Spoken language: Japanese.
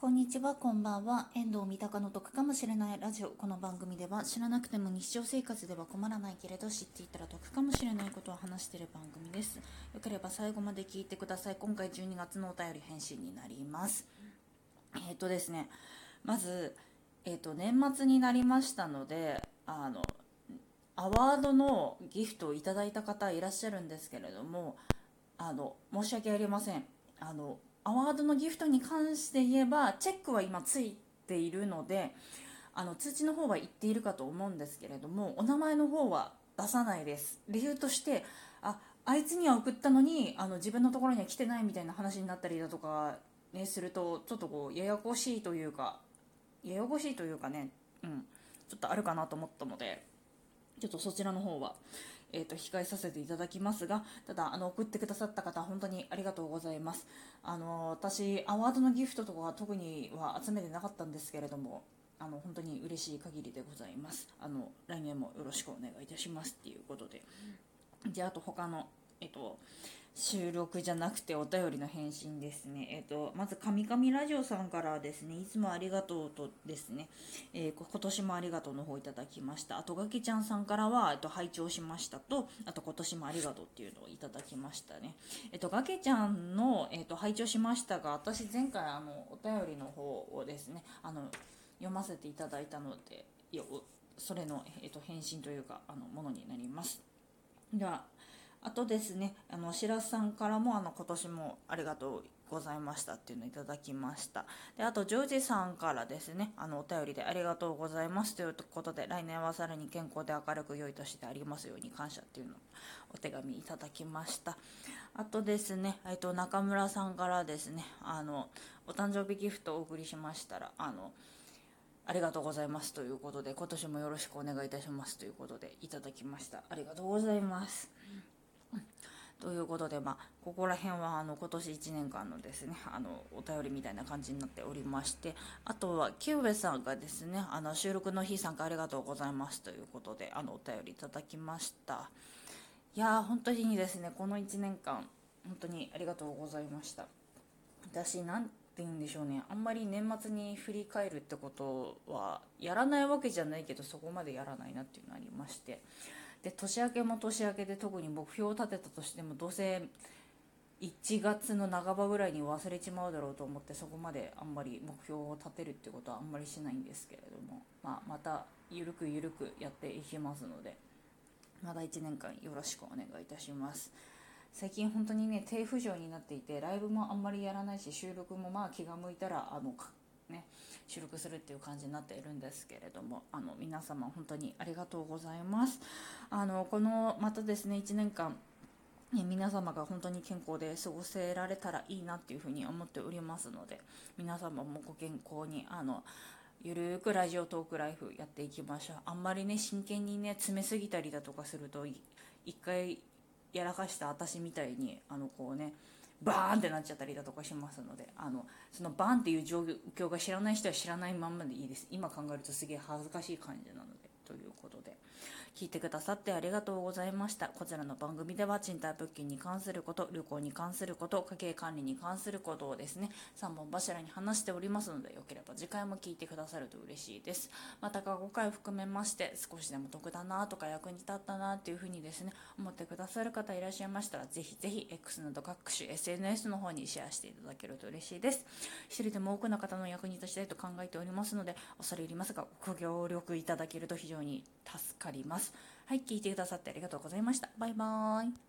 こんにちは、こんばんは。遠藤三鷹の得かもしれないラジオ。この番組では知らなくても日常生活では困らないけれど知っていたら得かもしれないことを話している番組です。よければ最後まで聞いてください。今回12月のお便り返信になります。えっ、ー、とですね、まず、えっ、ー、と、年末になりましたので、あの、アワードのギフトをいただいた方いらっしゃるんですけれども、あの、申し訳ありません。あの、アワードのギフトに関して言えばチェックは今ついているのであの通知の方は言っているかと思うんですけれどもお名前の方は出さないです。理由としてああいつには送ったのにあの自分のところには来てないみたいな話になったりだとか、ね、するとちょっとこうややこしいというかややこしいというかね、うん、ちょっとあるかなと思ったのでちょっとそちらの方は。えーと、控えさせていただきますがただあの送ってくださった方本当にありがとうございます。あの私アワードのギフトとかは特には集めてなかったんですけれどもあの本当に嬉しい限りでございます。あの来年もよろしくお願いいたしますっていうことで。であと他のえっ、ー、と収録じゃなくてお便りの返信ですね。えっ、ー、と、まず、神々ラジオさんからですね、いつもありがとうとですね、えー、今年もありがとうの方いただきました。あと、ガキちゃんさんからは、えっと、拝聴しましたと、あと、今年もありがとうっていうのをいただきましたね。えっと、ガケちゃんの、えっと、拝聴しましたが、私、前回、あの、お便りの方をですね、あの、読ませていただいたので、よそれの、えっと、返信というか、あの、ものになります。では、あとですね、あの、白洲さんからも、あの、今年もありがとうございましたっていうのをいただきました。で、あと、ジョージさんからですね、あの、お便りでありがとうございますということで、来年はさらに健康で明るく良い年でありますように感謝っていうのをお手紙いただきました。あとですね、えっと、中村さんからですね、あの、お誕生日ギフトをお送りしましたら、あの、ありがとうございますということで、今年もよろしくお願いいたしますということでいただきました。ありがとうございます。ということで、まあ、ここら辺はあの今年1年間のですねあのお便りみたいな感じになっておりましてあとはキューベさんがですねあの収録の日参加ありがとうございますということであのお便りいただきました。いやー本当にですねこの1年間本当にありがとうございました。私なんて言うんでしょうねあんまり年末に振り返るってことはやらないわけじゃないけどそこまでやらないなっていうのありましてで年明けも年明けで特に目標を立てたとしてもどうせ1月の半ばぐらいに忘れちまうだろうと思ってそこまであんまり目標を立てるってことはあんまりしないんですけれども、まあ、またゆるくゆるくやっていきますのでまだ1年間よろしくお願いいたします。最近本当にね低浮上になっていてライブもあんまりやらないし収録もまあ気が向いたらあのね収録するっていう感じになっているんですけれどもあの皆様本当にありがとうございます。あのこのまたですね1年間ね皆様が本当に健康で過ごせられたらいいなっていうふうに思っておりますので皆様もご健康にあのゆるくラジオトークライフやっていきましょう。あんまりね真剣にね詰めすぎたりだとかすると一回やらかした私みたいにあのこうねバーンってなっちゃったりだとかしますのであのそのバーンっていう状況が知らない人は知らないまんまでいいです。今考えるとすげえ恥ずかしい感じなので。ということで聞いてくださってありがとうございました。こちらの番組では賃貸物件に関すること、旅行に関すること、家計管理に関することをですね、3本柱に話しておりますので、よければ次回も聞いてくださると嬉しいです。また過去回を含めまして、少しでも得だなとか役に立ったなっていうふうにですね、思ってくださる方いらっしゃいましたら、ぜひぜひ X など各種 SNS の方にシェアしていただけると嬉しいです。一人でも多くの方の役に立ちたいと考えておりますので、恐れ入りますが、ご協力いただけると非常に助かります。はい、聞いてくださってありがとうございました。バイバーイ。